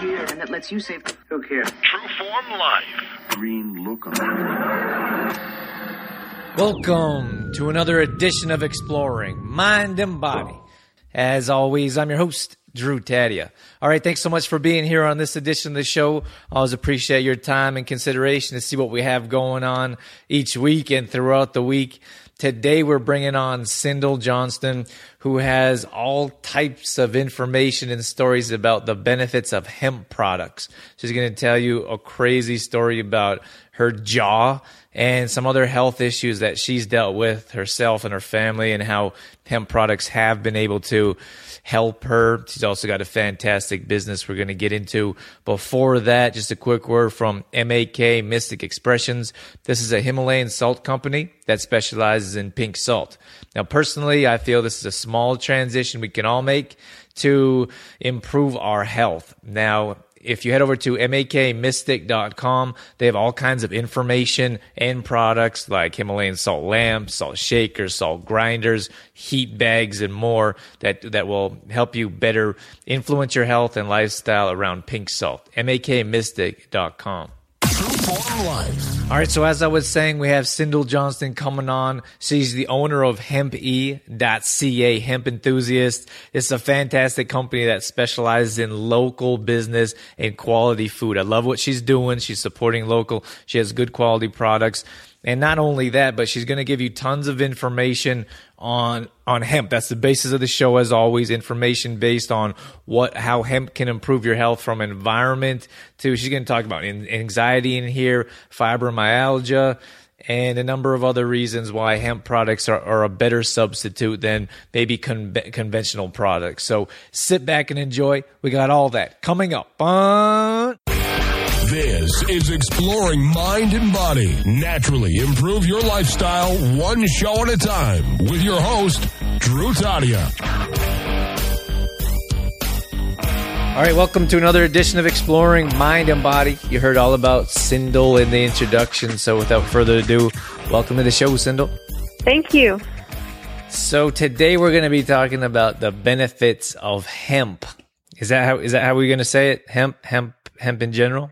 here and that lets you save. Who cares? Trueform Life. Green look on. Welcome to another edition of Exploring Mind and Body. As always, I'm your host, Drew Tadia. All right, thanks so much for being here on this edition of the show. I always appreciate your time and consideration to see what we have going on each week and throughout the week. Today we're bringing on Cyndal Johnston, who has all types of information and stories about the benefits of hemp products. She's going to tell you a crazy story about her jaw and some other health issues that she's dealt with herself and her family and how hemp products have been able to help her. She's also got a fantastic business we're going to get into. Before that, just a quick word from MAK Mystic Expressions. This is a Himalayan salt company that specializes in pink salt. Now, personally, I feel this is a small transition we can all make to improve our health. Now, if you head over to makmystic.com, they have all kinds of information and products like Himalayan salt lamps, salt shakers, salt grinders, heat bags, and more that, that will help you better influence your health and lifestyle around pink salt. makmystic.com. All right, so as I was saying, we have Cyndal Johnston coming on. She's the owner of hempe.ca, hemp enthusiast. It's a fantastic company that specializes in local business and quality food. I love what she's doing. She's supporting local. She has good quality products. And not only that, but she's going to give you tons of information on on hemp. That's the basis of the show, as always. Information based on what how hemp can improve your health from environment to. She's going to talk about anxiety in here, fibromyalgia, and a number of other reasons why hemp products are, are a better substitute than maybe con- conventional products. So sit back and enjoy. We got all that coming up. This is Exploring Mind and Body. Naturally improve your lifestyle one show at a time with your host, Drew Tadia. All right, welcome to another edition of Exploring Mind and Body. You heard all about Cyndal in the introduction, so without further ado, welcome to the show, Cyndal. Thank you. So today we're going to be talking about the benefits of hemp. Is that how is that how we're going to say it? Hemp, hemp, hemp in general.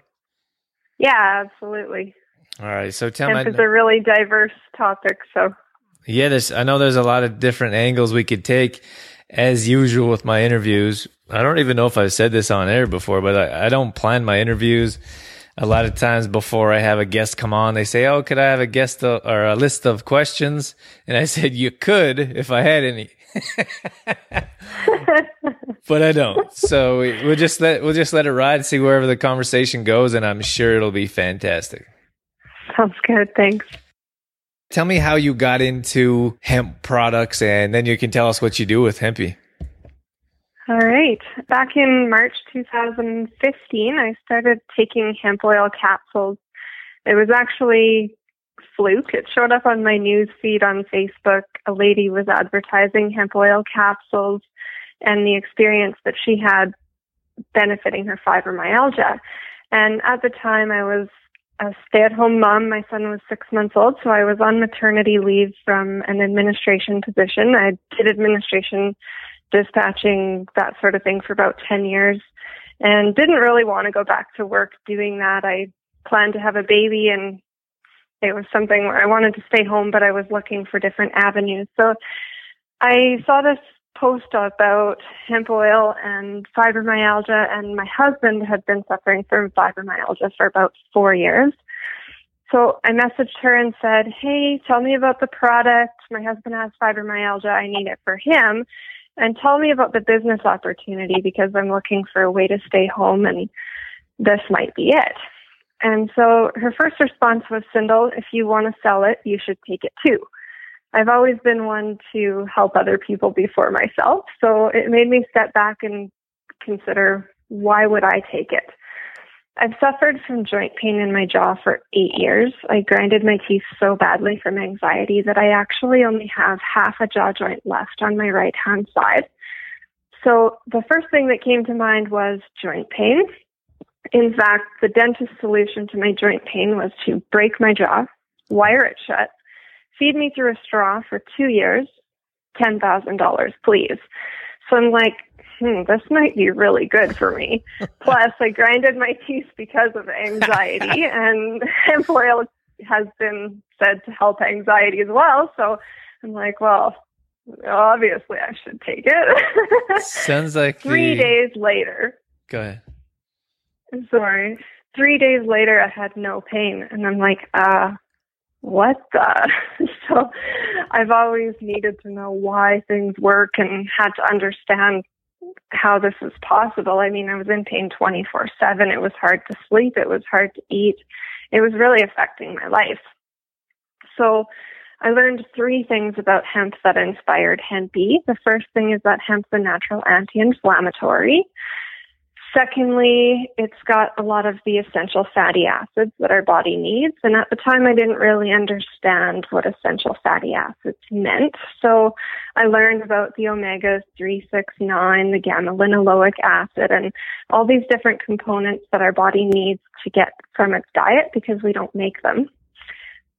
Yeah, absolutely. All right, so tell me. is a really diverse topic, so Yeah, there's. I know there's a lot of different angles we could take. As usual with my interviews, I don't even know if I've said this on air before, but I, I don't plan my interviews. A lot of times before I have a guest come on, they say, "Oh, could I have a guest uh, or a list of questions?" And I said, "You could if I had any." but I don't. So we- we'll just let we'll just let it ride, and see wherever the conversation goes, and I'm sure it'll be fantastic. sounds good. Thanks. Tell me how you got into hemp products, and then you can tell us what you do with HempE. All right. Back in March 2015, I started taking hemp oil capsules. It was actually fluke. It showed up on my news feed on Facebook. A lady was advertising hemp oil capsules and the experience that she had benefiting her fibromyalgia. And at the time, I was a stay at home mom. My son was six months old, so I was on maternity leave from an administration position. I did administration, dispatching, that sort of thing for about 10 years and didn't really want to go back to work doing that. I planned to have a baby and it was something where I wanted to stay home, but I was looking for different avenues. So I saw this post about hemp oil and fibromyalgia, and my husband had been suffering from fibromyalgia for about four years. So I messaged her and said, Hey, tell me about the product. My husband has fibromyalgia. I need it for him. And tell me about the business opportunity because I'm looking for a way to stay home and this might be it. And so her first response was, Cyndal, if you want to sell it, you should take it too. I've always been one to help other people before myself. So it made me step back and consider why would I take it? I've suffered from joint pain in my jaw for eight years. I grinded my teeth so badly from anxiety that I actually only have half a jaw joint left on my right hand side. So the first thing that came to mind was joint pain. In fact, the dentist solution to my joint pain was to break my jaw, wire it shut, feed me through a straw for two years, $10,000, please. So I'm like, hmm, this might be really good for me. Plus, I grinded my teeth because of anxiety, and hemp oil has been said to help anxiety as well. So I'm like, well, obviously I should take it. Sounds like Three the- days later, Go ahead. I'm sorry, three days later, I had no pain, and I'm like, uh, what the? so I've always needed to know why things work and had to understand how this is possible. I mean, I was in pain 24 7. It was hard to sleep. It was hard to eat. It was really affecting my life. So I learned three things about hemp that inspired HempE. The first thing is that hemp's a natural anti-inflammatory. Secondly, it's got a lot of the essential fatty acids that our body needs. And at the time, I didn't really understand what essential fatty acids meant. So I learned about the omega 3, 6, 9, the gamma linoleic acid, and all these different components that our body needs to get from its diet because we don't make them.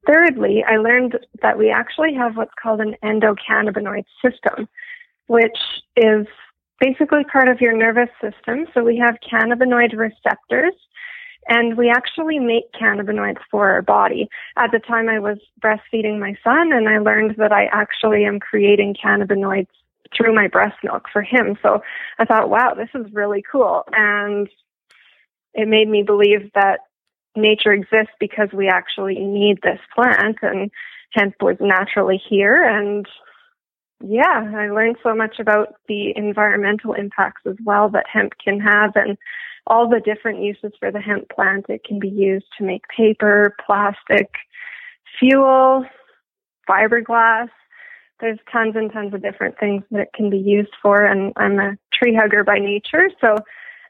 Thirdly, I learned that we actually have what's called an endocannabinoid system, which is basically part of your nervous system. So we have cannabinoid receptors and we actually make cannabinoids for our body. At the time I was breastfeeding my son and I learned that I actually am creating cannabinoids through my breast milk for him. So I thought, wow, this is really cool. And it made me believe that nature exists because we actually need this plant and hemp was naturally here and yeah, I learned so much about the environmental impacts as well that hemp can have and all the different uses for the hemp plant. It can be used to make paper, plastic, fuel, fiberglass. There's tons and tons of different things that it can be used for and I'm a tree hugger by nature, so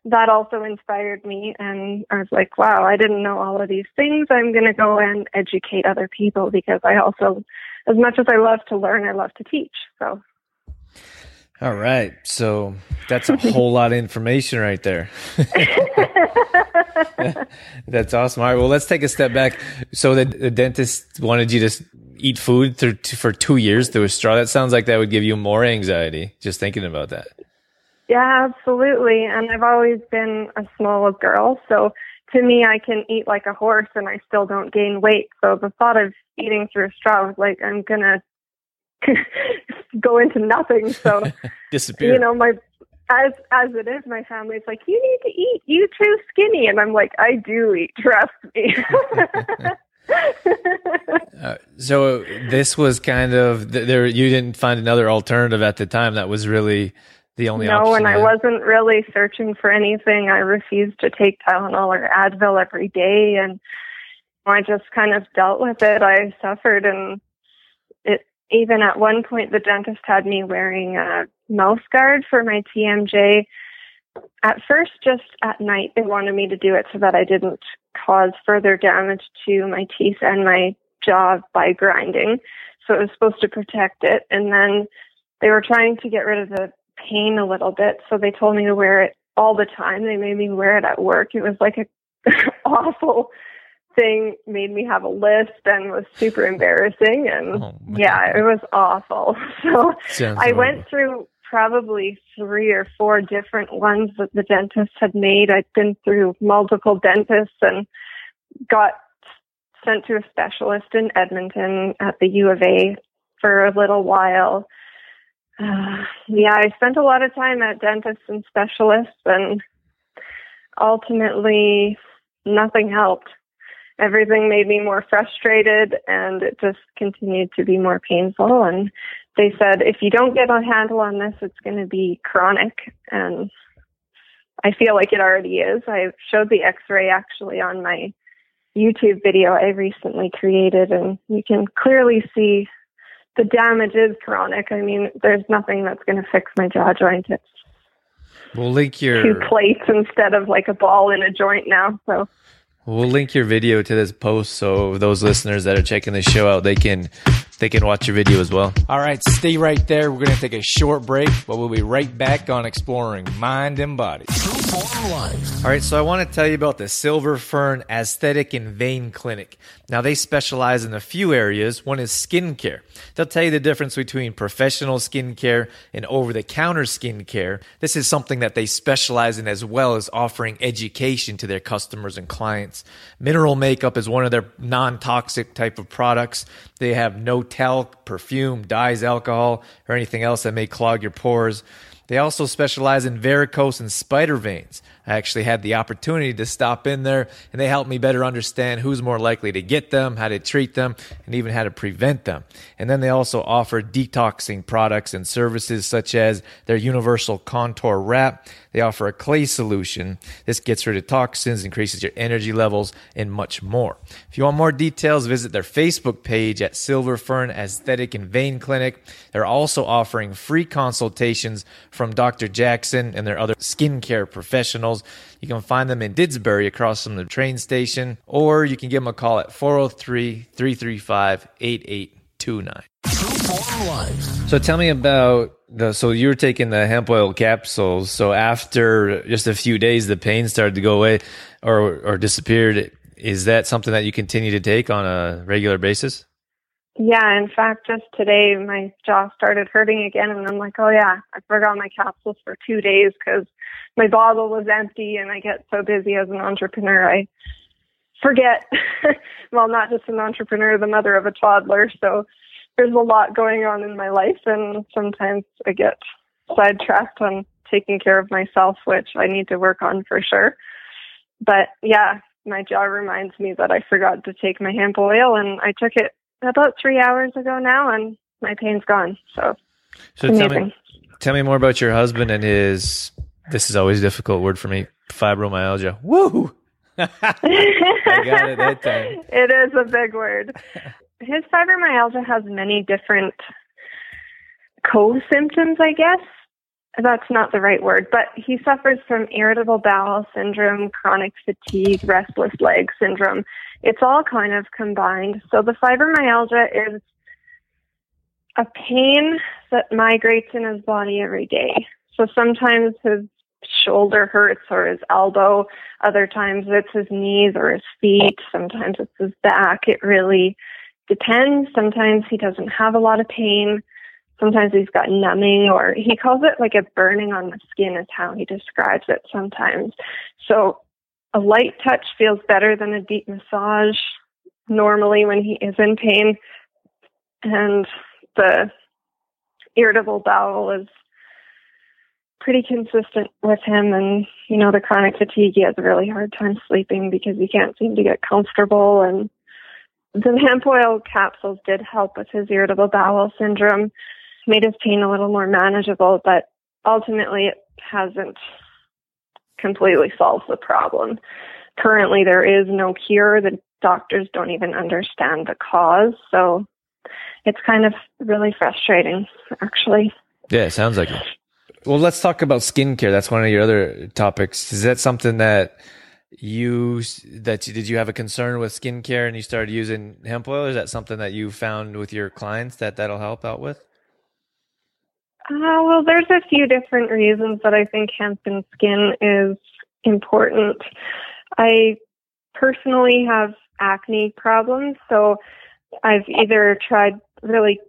that also inspired me and I was like, wow, I didn't know all of these things. I'm going to go and educate other people because I also as much as I love to learn, I love to teach. So All right. So that's a whole lot of information right there. that's awesome. All right. Well, let's take a step back. So the, the dentist wanted you to eat food through, for two years through a straw. That sounds like that would give you more anxiety just thinking about that. Yeah, absolutely. And I've always been a small girl, so to me, I can eat like a horse and I still don't gain weight. So the thought of eating through a straw was like, I'm gonna go into nothing. So Disappear. you know, my as as it is, my family's like, you need to eat. You too skinny, and I'm like, I do eat. Trust me. Uh, so this was kind of there. You didn't find another alternative at the time. That was really the only no, and I wasn't really searching for anything. I refused to take Tylenol or Advil every day, and I just kind of dealt with it. I suffered, and it even at one point the dentist had me wearing a mouth guard for my TMJ. At first, just at night, they wanted me to do it so that I didn't cause further damage to my teeth and my jaw by grinding. So it was supposed to protect it, and then they were trying to get rid of the pain a little bit, so they told me to wear it all the time. They made me wear it at work. It was like a awful thing, made me have a list and was super embarrassing and Oh, yeah, it was awful. So Sounds I horrible. went through probably three or four different ones that the dentist had made. I'd been through multiple dentists and got sent to a specialist in Edmonton at the U of A for a little while. Uh, yeah, I spent a lot of time at dentists and specialists, and ultimately, nothing helped. Everything made me more frustrated, and it just continued to be more painful. And they said, if you don't get a handle on this, it's going to be chronic. And I feel like it already is. I showed the x ray actually on my YouTube video I recently created, and you can clearly see the damage is chronic. I mean, there's nothing that's going to fix my jaw joint. It's We'll link your two plates instead of like a ball in a joint now. So, we'll link your video to this post so those listeners that are checking the show out they can they can watch your video as well. All right, stay right there. We're going to take a short break, but we'll be right back on exploring mind and body. All right, so I want to tell you about the Silver Fern Aesthetic and Vein Clinic. Now, they specialize in a few areas. One is skincare. They'll tell you the difference between professional skincare and over the counter skincare. This is something that they specialize in as well as offering education to their customers and clients. Mineral makeup is one of their non toxic type of products. They have no talc, perfume, dyes, alcohol, or anything else that may clog your pores. They also specialize in varicose and spider veins. I actually had the opportunity to stop in there and they helped me better understand who's more likely to get them, how to treat them, and even how to prevent them. And then they also offer detoxing products and services such as their universal contour wrap. They offer a clay solution. This gets rid of toxins, increases your energy levels, and much more. If you want more details, visit their Facebook page at Silver Fern Aesthetic and Vein Clinic. They're also offering free consultations from Dr. Jackson and their other skincare professionals. You can find them in Didsbury across from the train station, or you can give them a call at 403 335 8829. So tell me about the so you were taking the hemp oil capsules. So after just a few days the pain started to go away or or disappeared. Is that something that you continue to take on a regular basis? Yeah, in fact, just today my jaw started hurting again, and I'm like, oh yeah, I forgot my capsules for two days because my bottle was empty, and I get so busy as an entrepreneur, I forget. well, not just an entrepreneur, the mother of a toddler, so there's a lot going on in my life, and sometimes I get sidetracked on taking care of myself, which I need to work on for sure. But yeah, my jaw reminds me that I forgot to take my hemp oil, and I took it about three hours ago now, and my pain's gone. So, so tell me, tell me more about your husband and his. This is always a difficult word for me. Fibromyalgia. Woo! I got it that time. It is a big word. His fibromyalgia has many different co-symptoms, I guess. That's not the right word, but he suffers from irritable bowel syndrome, chronic fatigue, restless leg syndrome. It's all kind of combined. So the fibromyalgia is a pain that migrates in his body every day. So sometimes his shoulder hurts or his elbow, other times it's his knees or his feet, sometimes it's his back. It really depends. Sometimes he doesn't have a lot of pain. Sometimes he's got numbing or he calls it like a burning on the skin is how he describes it sometimes. So a light touch feels better than a deep massage normally when he is in pain. And the irritable bowel is pretty consistent with him. And you know the chronic fatigue he has a really hard time sleeping because he can't seem to get comfortable. And the hemp oil capsules did help with his irritable bowel syndrome made his pain a little more manageable but ultimately it hasn't completely solved the problem. Currently there is no cure. The doctors don't even understand the cause. So it's kind of really frustrating actually. Yeah it sounds like it well, let's talk about skincare. That's one of your other topics. Is that something that you that you, did you have a concern with skincare and you started using hemp oil? Is that something that you found with your clients that that'll help out with? Uh, well, there's a few different reasons that I think hemp and skin is important. I personally have acne problems, so I've either tried really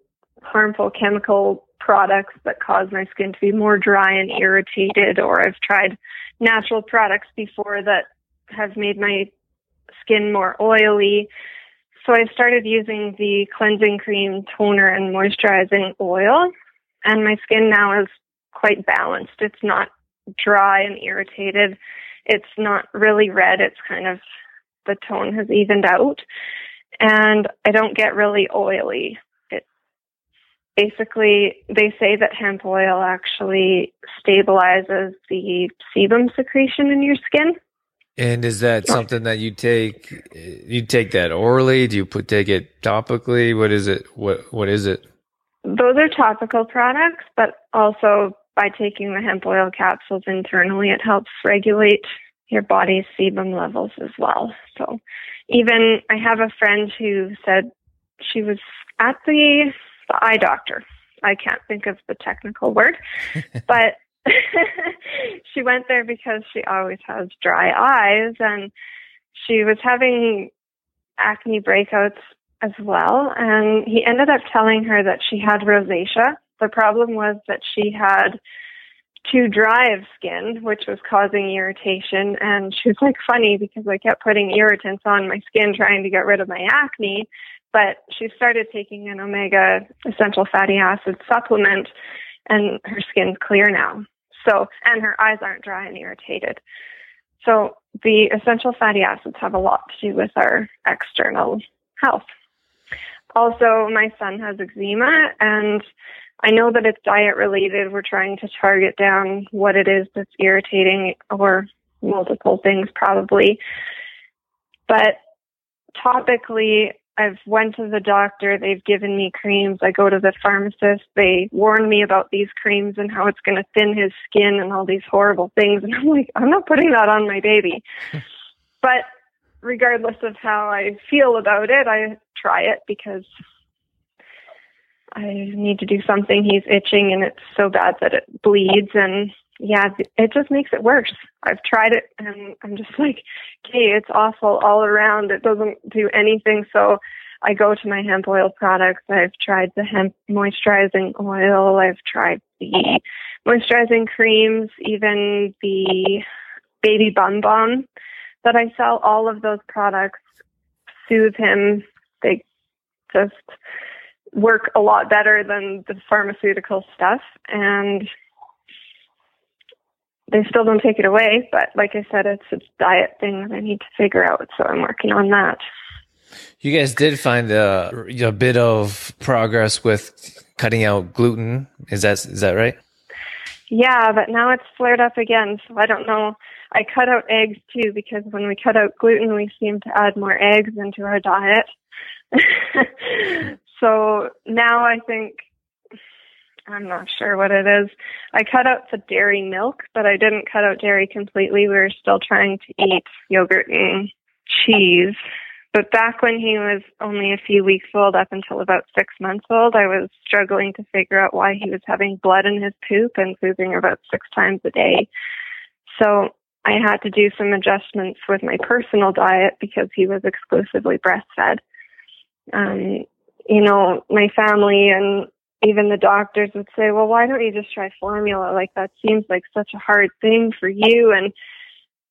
harmful chemical products that cause my skin to be more dry and irritated, or I've tried natural products before that have made my skin more oily. So I started using the cleansing cream, toner, and moisturizing oil, and my skin now is quite balanced. It's not dry and irritated. It's not really red. It's kind of the tone has evened out. And I don't get really oily basically they say that hemp oil actually stabilizes the sebum secretion in your skin. And is that something that you take? You take that orally? Do you put take it topically? What is it? What what is it? Those are topical products, but also by taking the hemp oil capsules internally, it helps regulate your body's sebum levels as well. So, even I have a friend who said she was at the, the eye doctor. I can't think of the technical word, but she went there because she always has dry eyes and she was having acne breakouts as well. And he ended up telling her that she had rosacea. The problem was that she had too dry of skin, which was causing irritation. And she was like, funny because I kept putting irritants on my skin trying to get rid of my acne. But she started taking an omega essential fatty acid supplement and her skin's clear now. So, and her eyes aren't dry and irritated. So the essential fatty acids have a lot to do with our external health. Also, my son has eczema and I know that it's diet related. We're trying to target down what it is that's irritating or multiple things probably. But topically, I've went to the doctor. They've given me creams. I go to the pharmacist. They warn me about these creams and how it's going to thin his skin and all these horrible things. And I'm like, I'm not putting that on my baby. but regardless of how I feel about it, I try it because I need to do something. He's itching and it's so bad that it bleeds. And yeah, it just makes it worse. I've tried it and I'm just like, okay, it's awful all around. It doesn't do anything. So I go to my hemp oil products. I've tried the hemp moisturizing oil. I've tried the moisturizing creams, even the baby bum balm that I sell. All of those products soothe him. They just work a lot better than the pharmaceutical stuff. And they still don't take it away, but like I said, it's a diet thing that I need to figure out. So I'm working on that. You guys did find a, a bit of progress with cutting out gluten. Is that is that right? Yeah, but now it's flared up again. So I don't know. I cut out eggs too because when we cut out gluten, we seem to add more eggs into our diet. so now I think I'm not sure what it is. I cut out the dairy milk, but I didn't cut out dairy completely. We were still trying to eat yogurt and cheese. But back when he was only a few weeks old, up until about six months old, I was struggling to figure out why he was having blood in his poop and pooping about six times a day. So I had to do some adjustments with my personal diet because he was exclusively breastfed. Um, you know, my family and even the doctors would say, well, why don't you just try formula? Like that seems like such a hard thing for you and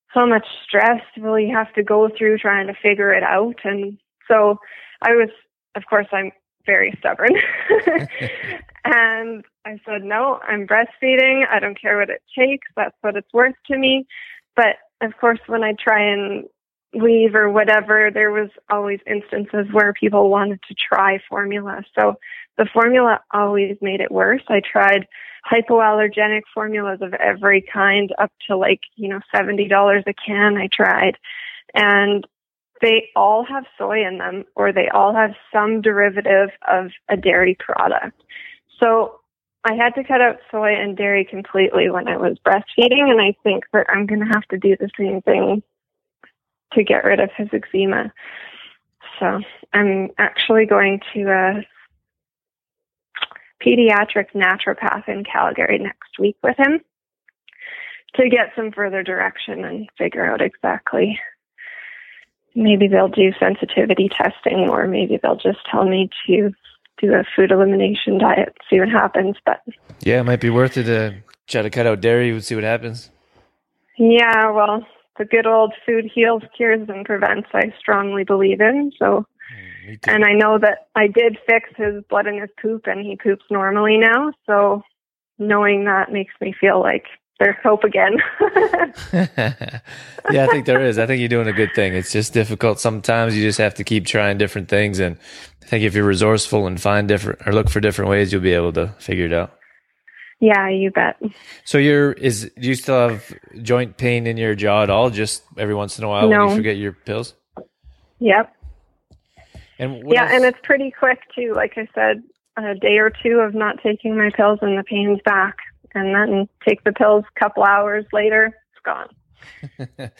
how much stress will you have to go through trying to figure it out? And so I was, of course, I'm very stubborn. and I said, no, I'm breastfeeding. I don't care what it takes. That's what it's worth to me. But of course, when I try and leave or whatever, there was always instances where people wanted to try formula. So the formula always made it worse. I tried hypoallergenic formulas of every kind up to like, you know, $70 a can I tried. And they all have soy in them or they all have some derivative of a dairy product. So I had to cut out soy and dairy completely when I was breastfeeding and I think that I'm going to have to do the same thing to get rid of his eczema. So I'm actually going to a pediatric naturopath in Calgary next week with him to get some further direction and figure out exactly. Maybe they'll do sensitivity testing or maybe they'll just tell me to do a food elimination diet, see what happens. But yeah, it might be worth it to try to cut out dairy and see what happens. Yeah, well, the good old food heals, cures, and prevents, I strongly believe in. So, mm, and I know that I did fix his blood in his poop and he poops normally now. So, knowing that makes me feel like there's hope again. yeah, I think there is. I think you're doing a good thing. It's just difficult sometimes. You just have to keep trying different things. And I think if you're resourceful and find different or look for different ways, you'll be able to figure it out. Yeah, you bet. So you're is do you still have joint pain in your jaw at all? Just every once in a while no. when you forget your pills. Yep. And yeah, else? and it's pretty quick too. Like I said, a day or two of not taking my pills and the pain's back, and then take the pills. A couple hours later, it's gone. so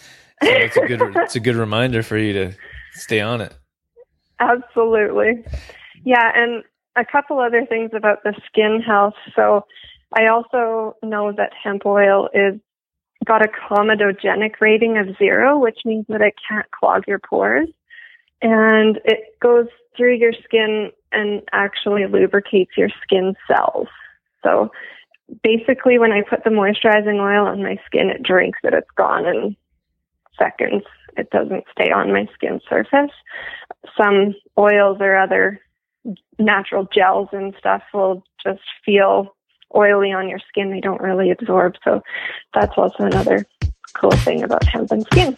it's a good it's a good reminder for you to stay on it. Absolutely. Yeah, and a couple other things about the skin health. So I also know that hemp oil is got a comedogenic rating of zero, which means that it can't clog your pores. And it goes through your skin and actually lubricates your skin cells. So basically, when I put the moisturizing oil on my skin, it drinks it. It's gone in seconds. It doesn't stay on my skin surface. Some oils or other natural gels and stuff will just feel oily on your skin. They don't really absorb. So that's also another cool thing about hemp and skin.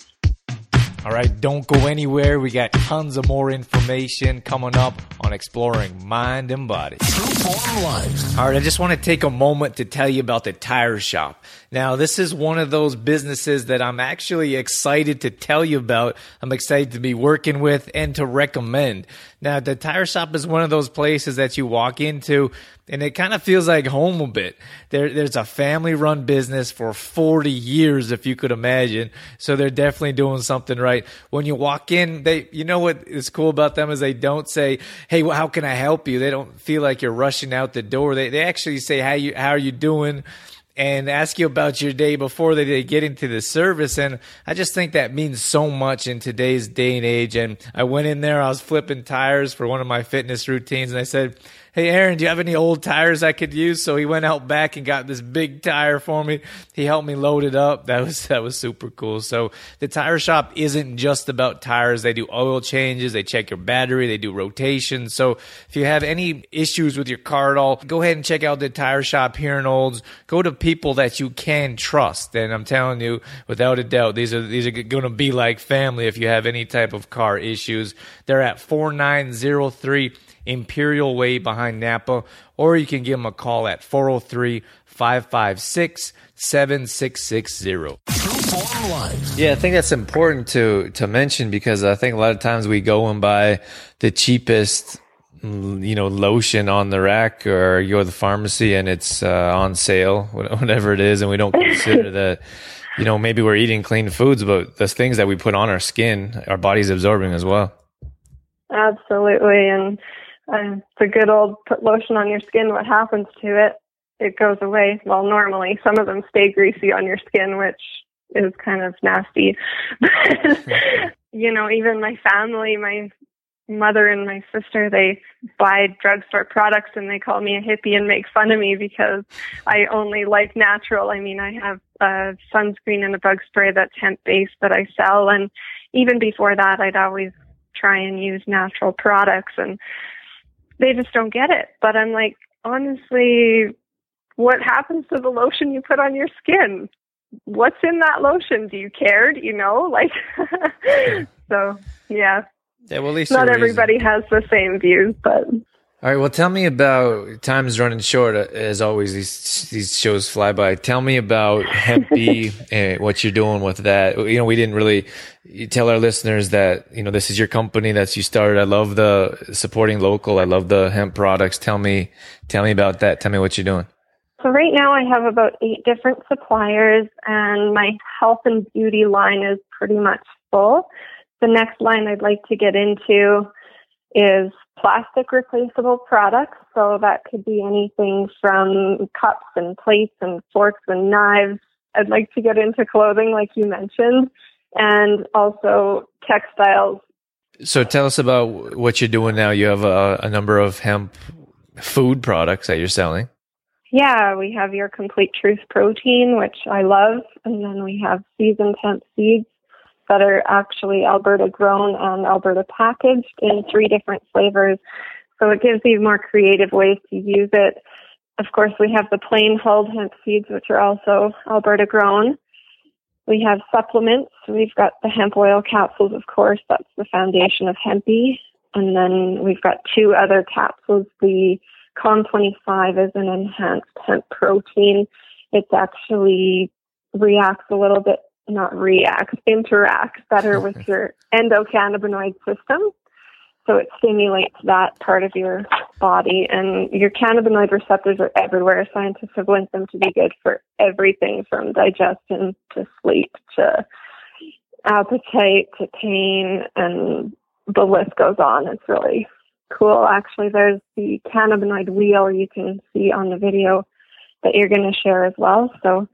All right, don't go anywhere. We got tons of more information coming up on exploring mind and body. All right, I just want to take a moment to tell you about the tire shop. Now, this is one of those businesses that I'm actually excited to tell you about. I'm excited to be working with and to recommend. Now, the tire shop is one of those places that you walk into and it kind of feels like home a bit. There, there's a family run business for 40 years, if you could imagine. So they're definitely doing something right. When you walk in, they, you know what is cool about them is they don't say, Hey, well, how can I help you? They don't feel like you're rushing out the door. They, they actually say, how you, how are you doing? And ask you about your day before they get into the service. And I just think that means so much in today's day and age. And I went in there, I was flipping tires for one of my fitness routines, and I said, hey Aaron, do you have any old tires I could use? So he went out back and got this big tire for me. He helped me load it up. That was that was super cool. So the tire shop isn't just about tires. They do oil changes, they check your battery, they do rotations. So if you have any issues with your car at all, go ahead and check out the tire shop here in Olds. Go to people that you can trust. And I'm telling you, without a doubt, these are these are going to be like family if you have any type of car issues. They're at 4903 Imperial Way behind Napa, or you can give them a call at 403 556 7660. Yeah, I think that's important to to mention because I think a lot of times we go and buy the cheapest you know lotion on the rack or you go to the pharmacy and it's uh, on sale whatever it is and we don't consider that you know maybe we're eating clean foods but the things that we put on our skin our body's absorbing as well absolutely and um, the good old put lotion on your skin, what happens to it? It goes away. Well, normally some of them stay greasy on your skin, which is kind of nasty. you know, even my family, my mother and my sister, they buy drugstore products and they call me a hippie and make fun of me because I only like natural. I mean, I have a sunscreen and a bug spray that's hemp based that I sell. And even before that, I'd always try and use natural products. And they just don't get it. But I'm like, honestly, what happens to the lotion you put on your skin? What's in that lotion? Do you care? Do you know? Like, so yeah. Yeah, well, at least not everybody has the same views, but all right. Well, tell me about time's running short. Uh, as always, these these shows fly by. Tell me about HempE and what you're doing with that. You know, we didn't really tell our listeners that you know this is your company that you started. I love the supporting local. I love the hemp products. Tell me, tell me about that. Tell me what you're doing. So right now I have about eight different suppliers, and my health and beauty line is pretty much full. The next line I'd like to get into is plastic replaceable products. So that could be anything from cups and plates and forks and knives. I'd like to get into clothing, like you mentioned, and also textiles. So tell us about what you're doing now. You have a, a number of hemp food products that you're selling. Yeah, we have your Complete Truth protein, which I love, and then we have seasoned hemp seeds that are actually Alberta grown and Alberta packaged in three different flavors. So it gives you more creative ways to use it. Of course, we have the plain hulled hemp seeds, which are also Alberta grown. We have supplements. We've got the hemp oil capsules, of course. That's the foundation of HempE. And then we've got two other capsules. The COM25 is an enhanced hemp protein. It actually reacts a little bit not reacts, interacts better with your endocannabinoid system. So it stimulates that part of your body and your cannabinoid receptors are everywhere. Scientists have linked them to be good for everything from digestion to sleep to appetite to pain and the list goes on. It's really cool. Actually, there's the cannabinoid wheel you can see on the video that you're going to share as well. So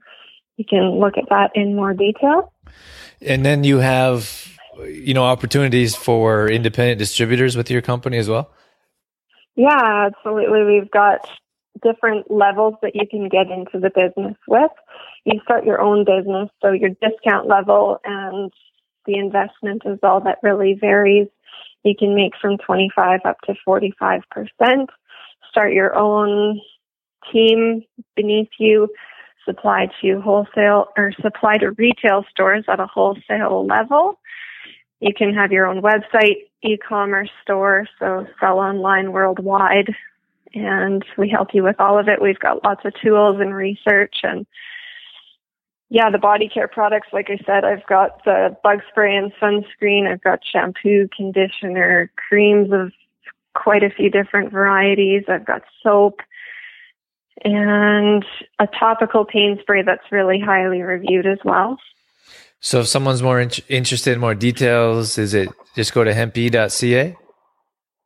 you can look at that in more detail. And then you have, you know, opportunities for independent distributors with your company as well. Yeah, absolutely. We've got different levels that you can get into the business with. You start your own business, so your discount level and the investment is all that really varies. You can make from 25 up to 45%. Start your own team beneath you, supply to wholesale or supply to retail stores at a wholesale level. You can have your own website, e-commerce store, so sell online worldwide. And we help you with all of it. We've got lots of tools and research and yeah, the body care products, like I said, I've got the bug spray and sunscreen. I've got shampoo, conditioner, creams of quite a few different varieties. I've got soap and a topical pain spray that's really highly reviewed as well. So if someone's more in- interested in more details, is it just go to hempe.ca?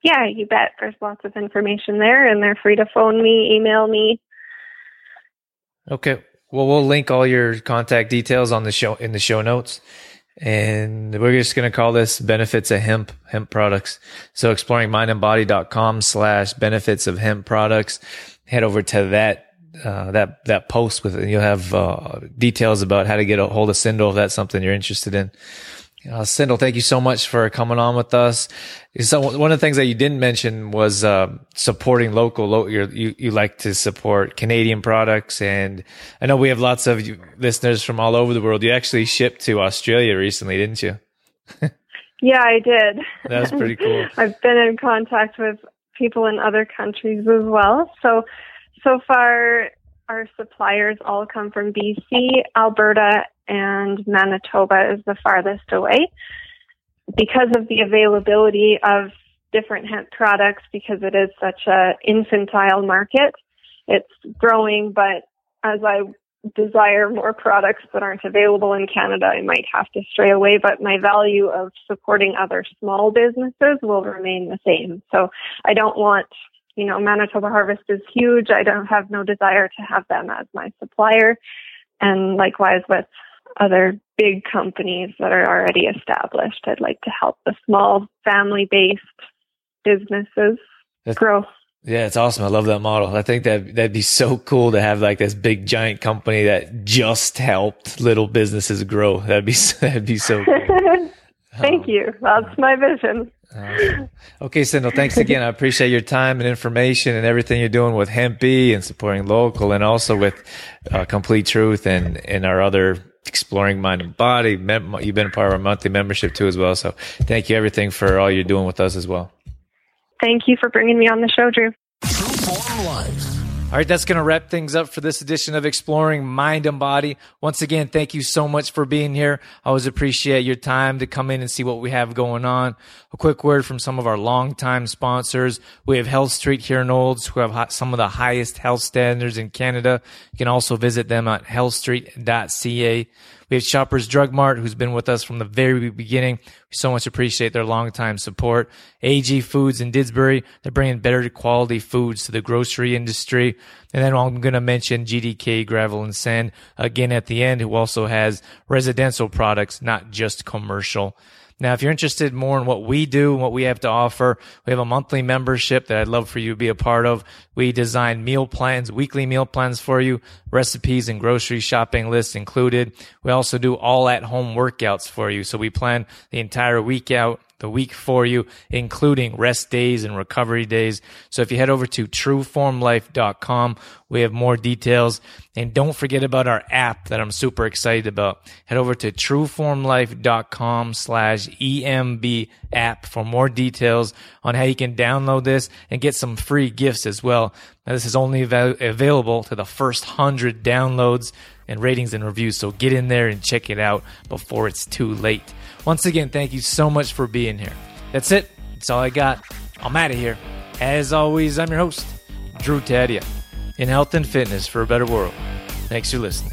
Yeah, you bet. There's lots of information there and they're free to phone me, email me. Okay. Well, we'll link all your contact details on the show in the show notes. And we're just going to call this benefits of hemp, hemp products. So exploringmindandbody.com slash benefits of hemp products. Head over to that, uh, that, that post with it. You'll have, uh, details about how to get a hold of Cyndal if that's something you're interested in. Uh, Cyndal, thank you so much for coming on with us. So one of the things that you didn't mention was uh, supporting local. Lo- you you like to support Canadian products, and I know we have lots of listeners from all over the world. You actually shipped to Australia recently, didn't you? yeah, I did. That's pretty cool. I've been in contact with people in other countries as well. So so far, our suppliers all come from BC, Alberta, and Manitoba is the farthest away. Because of the availability of different hemp products, because it is such a infantile market, it's growing, but as I desire more products that aren't available in Canada, I might have to stray away, but my value of supporting other small businesses will remain the same. So I don't want, you know, Manitoba Harvest is huge. I don't have no desire to have them as my supplier. And likewise with other big companies that are already established. I'd like to help the small family based businesses That's, grow. Yeah, it's awesome. I love that model. I think that that'd be so cool to have like this big giant company that just helped little businesses grow. That'd be that'd be so cool. Thank um, you. That's my vision. Awesome. Okay, Cyndal, thanks again. I appreciate your time and information and everything you're doing with HempE and supporting local and also with uh, Complete Truth and, and our other exploring mind and body. You've been a part of our monthly membership too, as well. So thank you everything for all you're doing with us as well. Thank you for bringing me on the show, Drew. All right, that's going to wrap things up for this edition of Exploring Mind and Body. Once again, thank you so much for being here. I always appreciate your time to come in and see what we have going on. A quick word from some of our longtime sponsors. We have Health Street here in Olds, who have some of the highest health standards in Canada. You can also visit them at healthstreet.ca. We have Shoppers Drug Mart, who's been with us from the very beginning. We so much appreciate their long-time support. AG Foods in Didsbury, they're bringing better quality foods to the grocery industry. And then I'm going to mention GDK Gravel and Sand again at the end, who also has residential products, not just commercial. Now, if you're interested more in what we do and what we have to offer, we have a monthly membership that I'd love for you to be a part of. We design meal plans, weekly meal plans for you, recipes and grocery shopping lists included. We also do all at home workouts for you. So we plan the entire week out the week for you, including rest days and recovery days. So if you head over to trueformlife.com, we have more details. And don't forget about our app that I'm super excited about. Head over to trueformlife.com slash EMB app for more details on how you can download this and get some free gifts as well. Now, this is only av- available to the first hundred downloads and ratings and reviews. So get in there and check it out before it's too late. Once again, thank you so much for being here. That's it. That's all I got. I'm out of here. As always, I'm your host, Drew Tadia, in health and fitness for a better world. Thanks for listening.